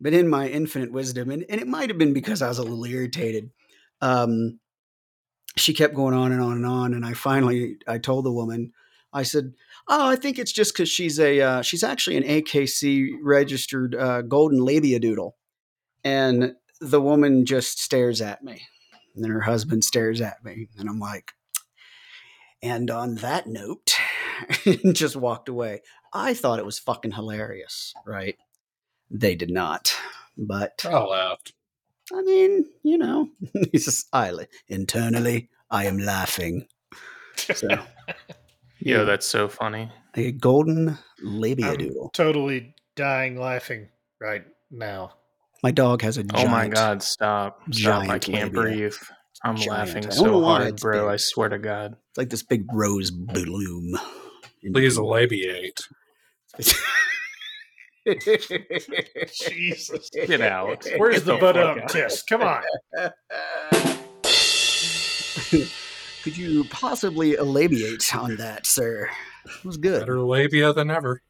But in my infinite wisdom, and, and it might have been because I was a little irritated, um, she kept going on and on and on. And I finally, I told the woman, I said, "Oh, I think it's just because she's a uh, she's actually an AKC registered uh, golden labia doodle." And the woman just stares at me. And then her husband stares at me. And I'm like, and on that note, just walked away. I thought it was fucking hilarious, right? They did not. But I laughed. I mean, you know, he says, I, internally, I am laughing. So, Yo, that's so funny. a golden labia I'm doodle. totally dying laughing right now. My dog has a giant. oh my God, stop. Stop. I can't labia. breathe. I'm Giant. laughing I so hard, bro. big. I swear to God. It's like this big rose bloom. Please labiate. Jesus. Get out. Where's the Get butt fuck up out. test? Come on. Could you possibly elabiate on that, sir? It was good. Better labia than ever.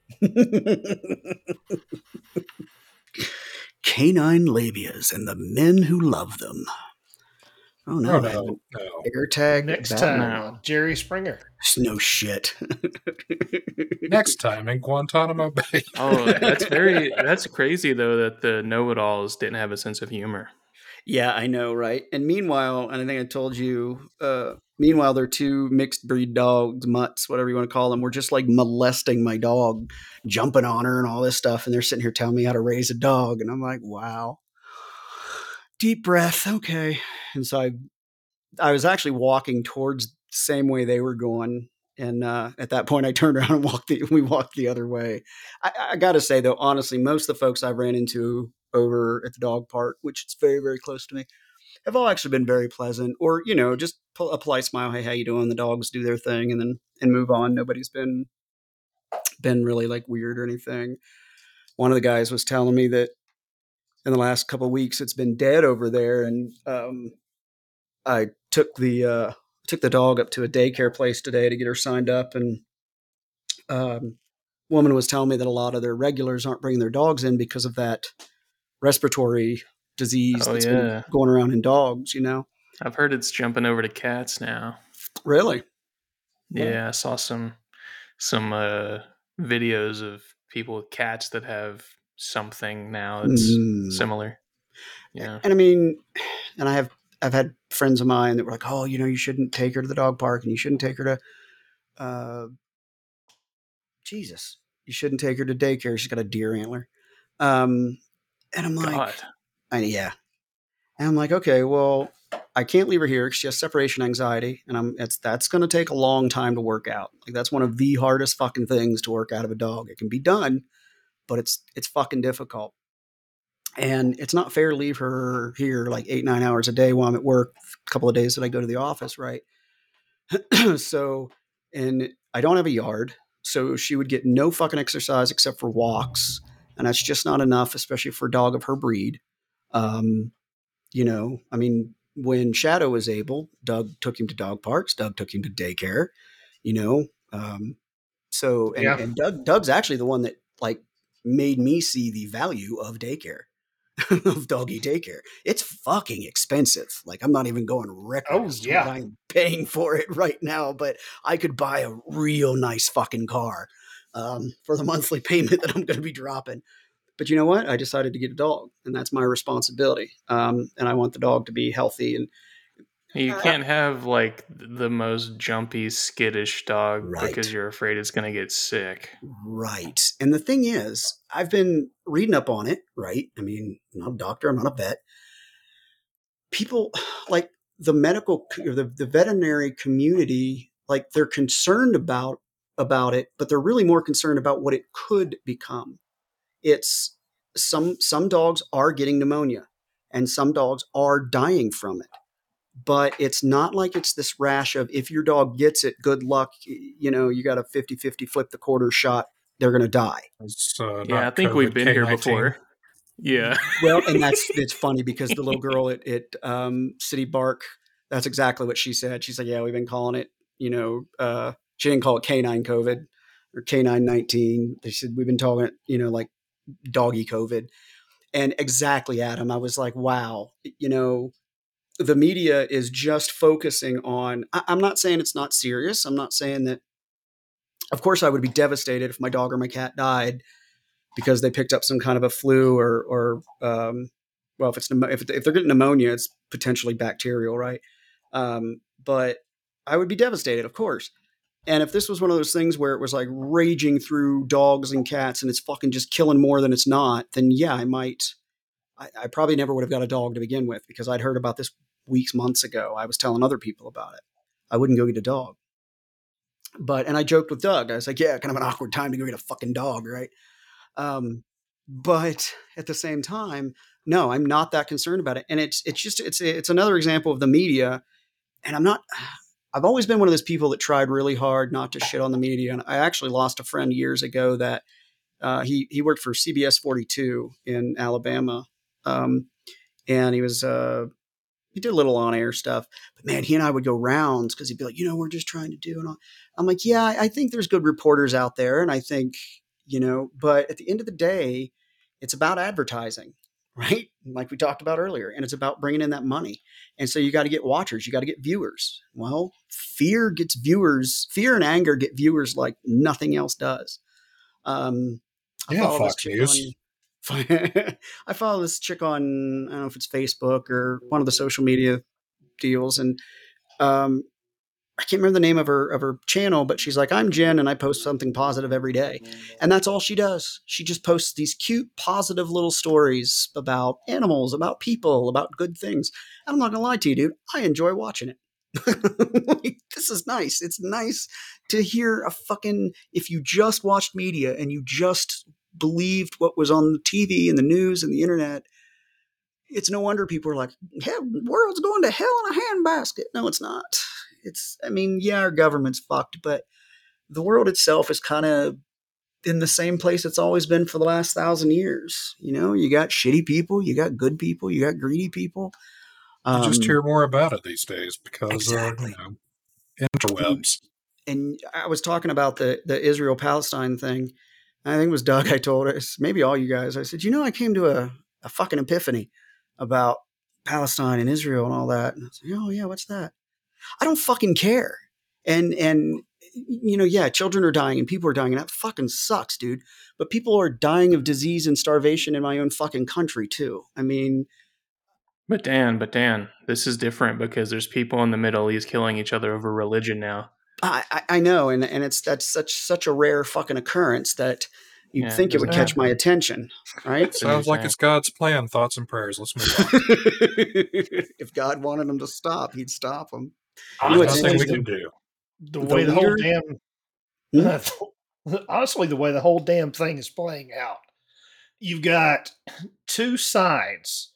Canine labias and the men who love them. Oh no, Oh, no, haven't no. air tag Next that time, now. Jerry Springer. No shit. Next time in Guantanamo Bay. Oh, that's very that's crazy though that the know-it-alls didn't have a sense of humor. Yeah, I know, right? And meanwhile, and I think I told you, uh, meanwhile, they're two mixed breed dogs, mutts, whatever you want to call them. We're just like molesting my dog, jumping on her and all this stuff. And they're sitting here telling me how to raise a dog. And I'm like, wow. Deep breath. Okay. And so I, I was actually walking towards the same way they were going. And uh, at that point, I turned around and walked the, we walked the other way. I, I got to say, though, honestly, most of the folks I ran into over at the dog park, which is very, very close to me, have all actually been very pleasant. Or you know, just pol- a polite smile. Hey, how you doing? The dogs do their thing, and then and move on. Nobody's been been really like weird or anything. One of the guys was telling me that in the last couple weeks it's been dead over there, and um, I took the uh, took the dog up to a daycare place today to get her signed up, and um, woman was telling me that a lot of their regulars aren't bringing their dogs in because of that respiratory disease Oh, that's yeah. been going around in dogs. You know, I've heard it's jumping over to cats now. really. Yeah, I saw some some uh, videos of people with cats that have something now that's Mm. similar. Yeah. And I mean, and I have I've had friends of mine that were like, oh, you know, you shouldn't take her to the dog park, and you shouldn't take her to, uh, Jesus, you shouldn't take her to daycare. She's got a deer antler. Um, and I'm like, God. I, yeah. And I'm like, okay, well, I can't leave her here because She has separation anxiety, and I'm it's that's going to take a long time to work out. Like that's one of the hardest fucking things to work out of a dog. It can be done, but it's it's fucking difficult. And it's not fair to leave her here like eight nine hours a day while I'm at work. A couple of days that I go to the office, right? so, and I don't have a yard, so she would get no fucking exercise except for walks, and that's just not enough, especially for a dog of her breed. Um, you know, I mean, when Shadow was able, Doug took him to dog parks. Doug took him to daycare. You know, um, so and, Yeah. and Doug Doug's actually the one that like made me see the value of daycare. of doggy daycare. It's fucking expensive. Like I'm not even going record Oh, yeah. I'm paying for it right now, but I could buy a real nice fucking car um, for the monthly payment that I'm going to be dropping. But you know what? I decided to get a dog, and that's my responsibility. Um, and I want the dog to be healthy and You Uh, can't have like the most jumpy, skittish dog Right. because you're afraid it's going to get sick. Right. And the thing is, I've been reading up on it, right? I mean, I'm not a doctor, I'm not a vet. People like the medical or the, the veterinary community, like they're concerned about about it, but they're really more concerned about what it could become. It's some some dogs are getting pneumonia and some dogs are dying from it. But it's not like it's this rash of if your dog gets it, good luck. You know, you got a 50 50 flip the quarter shot, they're going to die. Uh, yeah, I not think we've been here K-19. before. Yeah. Well, and that's it's funny because the little girl at, at um, City Bark, that's exactly what she said. She's like, "Yeah, we've been calling it, you know, uh, she didn't call it canine COVID or canine nineteen. They said we've been talking, you know, like doggy COVID." And exactly, Adam, I was like, "Wow, you know." The media is just focusing on. I, I'm not saying it's not serious. I'm not saying that. Of course, I would be devastated if my dog or my cat died because they picked up some kind of a flu or or um, well, if it's if, if they're getting pneumonia, it's potentially bacterial, right? Um, but I would be devastated, of course. And if this was one of those things where it was like raging through dogs and cats and it's fucking just killing more than it's not, then yeah, I might. I, I probably never would have got a dog to begin with because I'd heard about this weeks, months ago. I was telling other people about it. I wouldn't go get a dog. But and I joked with Doug. I was like, "Yeah, kind of an awkward time to go get a fucking dog, right?" Um, but at the same time, no, I'm not that concerned about it. And it's it's just it's it's another example of the media. And I'm not. I've always been one of those people that tried really hard not to shit on the media. And I actually lost a friend years ago that uh, he he worked for CBS 42 in Alabama, um, and he was uh, he did a little on air stuff. But man, he and I would go rounds because he'd be like, you know, we're just trying to do. And. I'm like, yeah, I think there's good reporters out there, and I think you know, but at the end of the day, it's about advertising, right? Like we talked about earlier, and it's about bringing in that money. And so you got to get watchers, you got to get viewers. Well, fear gets viewers, fear and anger get viewers like nothing else does. Um, I Yeah, follow this Fox chick News. on- I follow this chick on I don't know if it's Facebook or one of the social media deals, and um, I can't remember the name of her of her channel, but she's like, "I'm Jen, and I post something positive every day," and that's all she does. She just posts these cute, positive little stories about animals, about people, about good things. And I'm not gonna lie to you, dude, I enjoy watching it. Like, this is nice. It's nice to hear a fucking. If you just watched media and you just believed what was on the TV and the news and the internet, it's no wonder people are like, "Hell, the world's going to hell in a handbasket." No, it's not. It's. I mean, yeah, our government's fucked, but the world itself is kind of in the same place it's always been for the last thousand years. You know, you got shitty people, you got good people, you got greedy people. You just Um, hear more about it these days because Exactly. uh, you know dubs. and I was talking about the the Israel Palestine thing. I think it was Doug. I told us maybe all you guys. I said, you know, I came to a, a fucking epiphany about Palestine and Israel and all that. And I said, oh yeah, what's that? I don't fucking care. And and you know, yeah, children are dying and people are dying, and that fucking sucks, dude. But people are dying of disease and starvation in my own fucking country too. I mean, But Dan, but Dan, this is different because there's people in the Middle East killing each other over religion now. I, I- I know, and and it's that's such such a rare fucking occurrence that you'd Yeah, think it would doesn't catch my attention, right? That's Sounds like it's God's plan. Thoughts and prayers. Let's move on. if God wanted them to stop, He'd stop them. I You know, There's nothing we can do. the The way the whole damn hmm? honestly the way the whole damn thing is playing out you've got two sides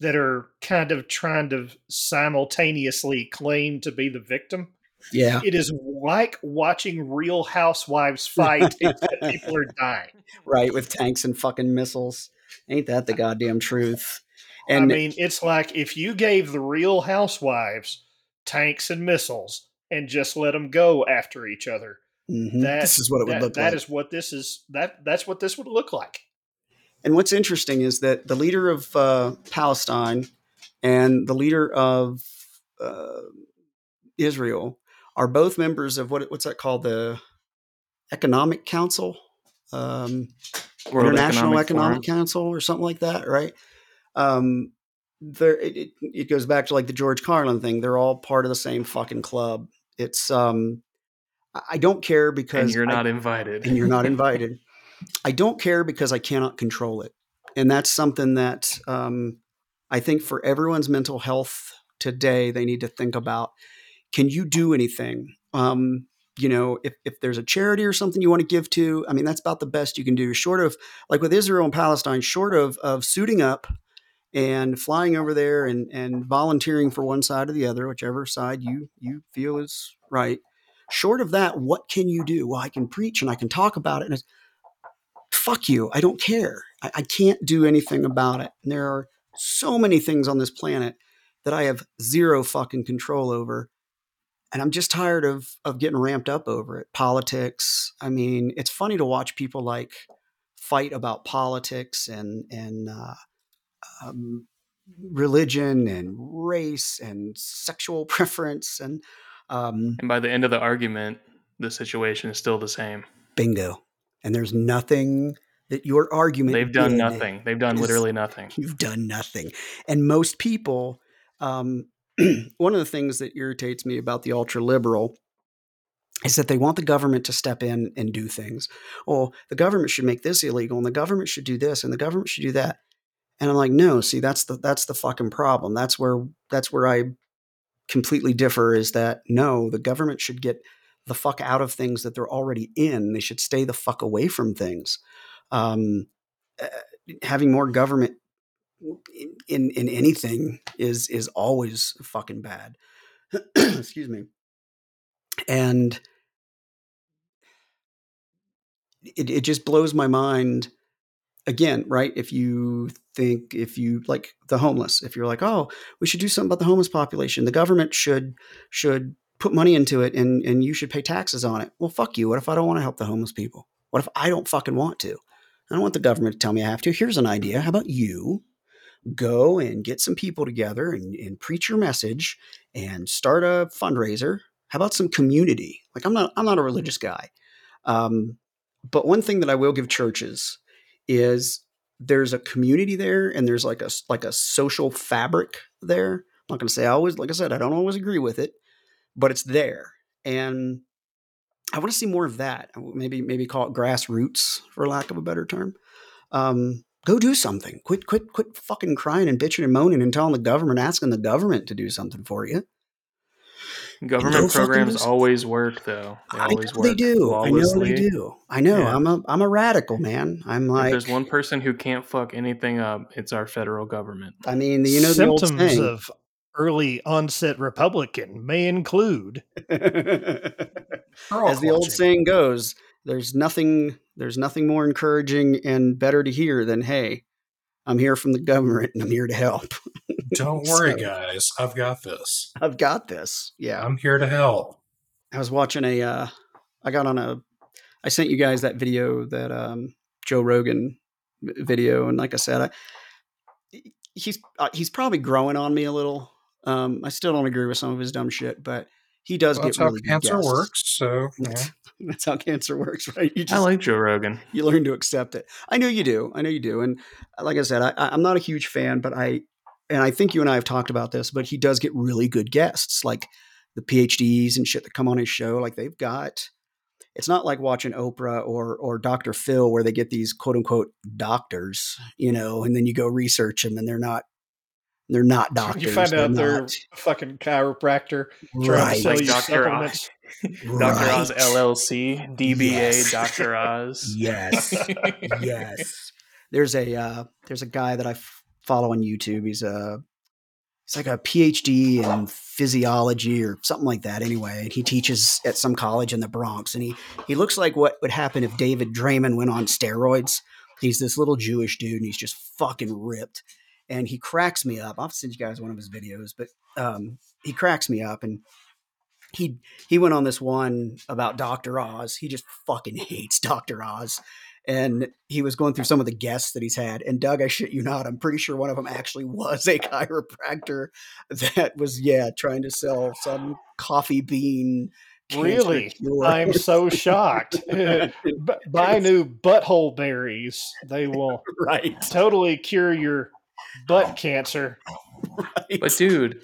that are kind of trying to simultaneously claim to be the victim Yeah, it is like watching real housewives fight except people are dying right. With tanks and fucking missiles, ain't that the goddamn truth? And i mean it's like if you gave the real housewives tanks and missiles and just let them go after each other. Mhm, that, this is what it would that- look that like. is what this is that that's what this would look like. And what's interesting is that the leader of uh, Palestine and the leader of uh, Israel are both members of what what's that called? The Economic Council, um, World International Economic Economic, Council, or something like that, right? Um, there, it, it, goes back to like the George Carlin thing. They're all part of the same fucking club. It's um, I- I don't care because and you're I- not invited. and you're not invited. I don't care because I cannot control it. And that's something that um, I think for everyone's mental health today, they need to think about. Can you do anything? Um, you know, if, if there's a charity or something you want to give to, I mean, that's about the best you can do. Short of, like with Israel and Palestine, short of, of suiting up and flying over there and, and volunteering for one side or the other, whichever side you, you feel is right. Short of that, what can you do? Well, I can preach and I can talk about it. And it's, fuck you. I don't care. I, I can't do anything about it. And there are so many things on this planet that I have zero fucking control over. And I'm just tired of of getting ramped up over it. Politics. I mean, it's funny to watch people like fight about politics and and uh, um, religion and race and sexual preference and um, and by the end of the argument, the situation is still the same. bingo. And there's nothing that your argument They've done nothing. They've done is- literally nothing. You've done nothing. And most people, um, one of the things that irritates me about the ultra liberal is that they want the government to step in and do things. Oh, the government should make this illegal, and the government should do this, and the government should do that. And I'm like, no, see, that's the that's the fucking problem. That's where that's where I completely differ. Is that no, the government should get the fuck out of things that they're already in. They should stay the fuck away from things. Um, uh, having more government in, in in anything is is always fucking bad. Excuse me. And it it just blows my mind again, right? If you think if you like the homeless, if you're like, "Oh, we should do something about the homeless population. The government should should put money into it and and you should pay taxes on it." Well, fuck you. What if I don't want to help the homeless people? What if I don't fucking want to? I don't want the government to tell me I have to. Here's an idea. How about you go and get some people together and, and preach your message and start a fundraiser? How about some community? Like I'm not I'm not a religious guy. Um, but one thing that I will give churches is there's a community there and there's like a like a social fabric there. I'm not going to say I always like I said I don't always agree with it, but it's there. And I want to see more of that. Maybe maybe call it grassroots for lack of a better term. Um, go do something. Quit quit quit fucking crying and bitching and moaning and telling the government, asking the government to do something for you. Government Go fucking programs always work, though. They I always know work they do. I know they do. I know. Yeah. I'm a I'm a radical man. I'm If like there's one person who can't fuck anything up, it's our federal government. I mean, you know the symptoms of early onset Republican may include As the old saying goes, there's nothing there's nothing more encouraging and better to hear than hey, I'm here from the government and I'm here to help. Don't worry, So- guys. I've got this. I've got this. Yeah. I'm here to help. I was watching a. Uh, I got on a. I sent you guys that video that um, Joe Rogan video, and like I said, I, he's uh, he's probably growing on me a little. Um, I still don't agree with some of his dumb shit, but he does Well, get that's how really good cancer guests. works. So yeah. That's, that's how cancer works, right? You I like Joe Rogan. you learn to accept it. I know you do. I know you do. And uh, like I said, I, I'm not a huge fan, but I, and I think you and I have talked about this, but he does get really good guests, like the PhDs and shit that come on his show. Like they've got, it's not like watching Oprah or or Dr. Phil where they get these quote unquote doctors, you know, and then you go research them and they're not, they're not doctors. you find out they're not- a fucking chiropractor trying right, to sell Like you Dr. supplements. Dr. Oz. LLC, DBA Yes. Dr. Oz. Yes. yes. There's a uh, there's a guy that I f- follow on YouTube. He's a he's like a PhD in physiology or something like that. Anyway, and he teaches at some college in the Bronx, and he he looks like what would happen if David Draymond went on steroids. He's this little Jewish dude, and he's just fucking ripped. And he cracks me up. I'll send you guys one of his videos, but um, he cracks me up, and he he went on this one about Dr. Oz. He just fucking hates Dr. Oz. And he was going through some of the guests that he's had. And Doug, I shit you not, I'm pretty sure one of them actually was a chiropractor that was, yeah, trying to sell some coffee bean. Really? cure. I'm so shocked. Eh, buy new butthole berries. They will right. totally cure your butt cancer. right. But dude,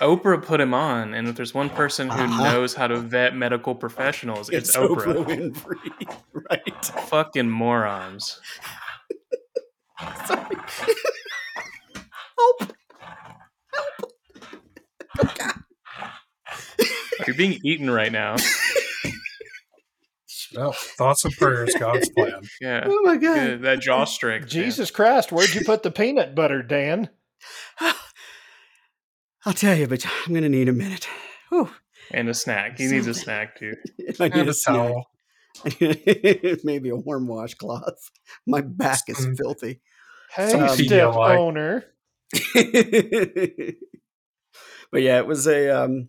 Oprah put him on, and if there's one person who Uh-huh. knows how to vet medical professionals, it's, it's Oprah. Oprah Winfrey. Right. Fucking morons. Sorry. Help. Help. Oh, God. You're being eaten right now. Well, thoughts and prayers, God's plan. Yeah. Oh, my God. That jaw strength. man. Jesus Christ, where'd you put the peanut butter, Dan? I'll tell you, but I'm going to need a minute. Whew. And a snack. He needs a snack too. I need And a a snack. towel. Maybe a warm washcloth. My back is filthy. Hey, Some step Pedialyte. owner. but yeah, it was a um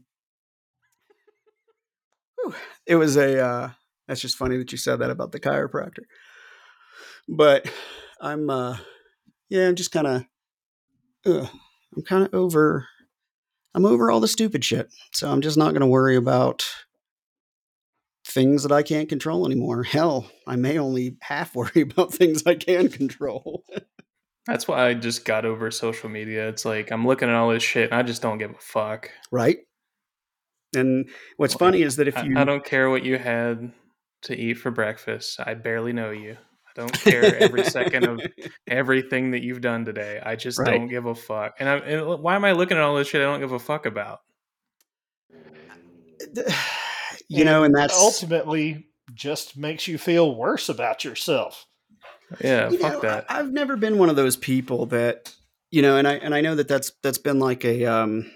it was a uh that's just funny that you said that about the chiropractor. But I'm uh yeah, I'm just kind of I'm kind of over I'm over all the stupid shit. So I'm just not going to worry about things that I can't control anymore. Hell, I may only half worry about things I can control. That's why I just got over social media. It's like I'm looking at all this shit and I just don't give a fuck. right? And what's Like, funny is that if I, you I don't care what you had to eat for breakfast. I barely know you. I don't care every second of everything that you've done today. I just Right. don't give a fuck. And, I, and why am I looking at all this shit I don't give a fuck about? you know, and that's ultimately just makes you feel worse about yourself. Yeah, you fuck know, that. I, I've never been one of those people that you know, and I and I know that that's that's been like a um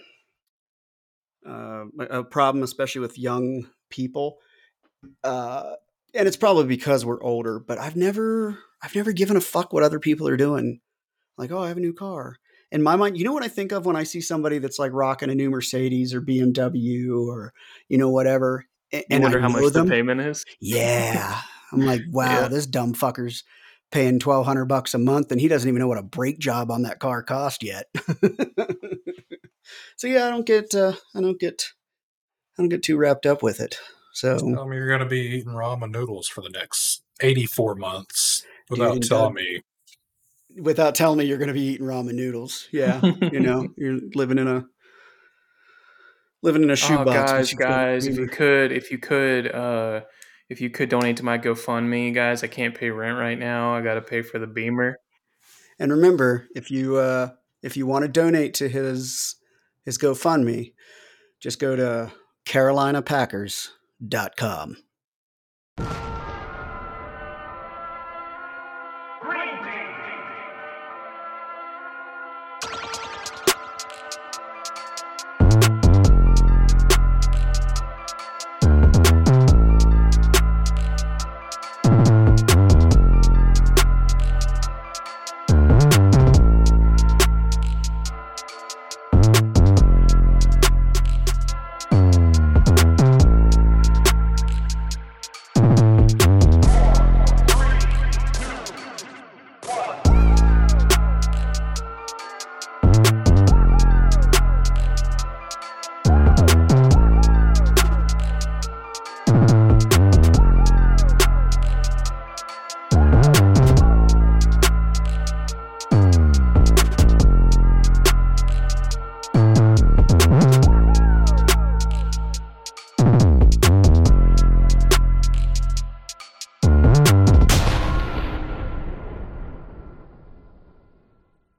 uh, a a problem, especially with young people. Uh, and it's probably because we're older. But I've never I've never given a fuck what other people are doing. Like, oh, I have a new car. In my mind, you know what I think of when I see somebody that's like rocking a new Mercedes or BMW or you know whatever. a- You And wonder I how much them. the payment is? Yeah. I'm like, wow, Yeah. this dumb fucker's paying twelve hundred bucks a month, and he doesn't even know what a brake job on that car cost yet. so yeah, I don't get, uh, I don't get, I don't get too wrapped up with it. So Tell me you're going to be eating ramen noodles for the next 84 months without Dude, telling that- me. without telling me you're going to be eating ramen noodles, yeah, you know, you're living in a living in a oh, shoebox. but guys, guys, if you could, if you could, uh, if you could donate to my GoFundMe, guys, I can't pay rent right now. I got to pay for the Beamer. And remember, if you uh, if you want to donate to his his GoFundMe, just go to carolinapackers.com.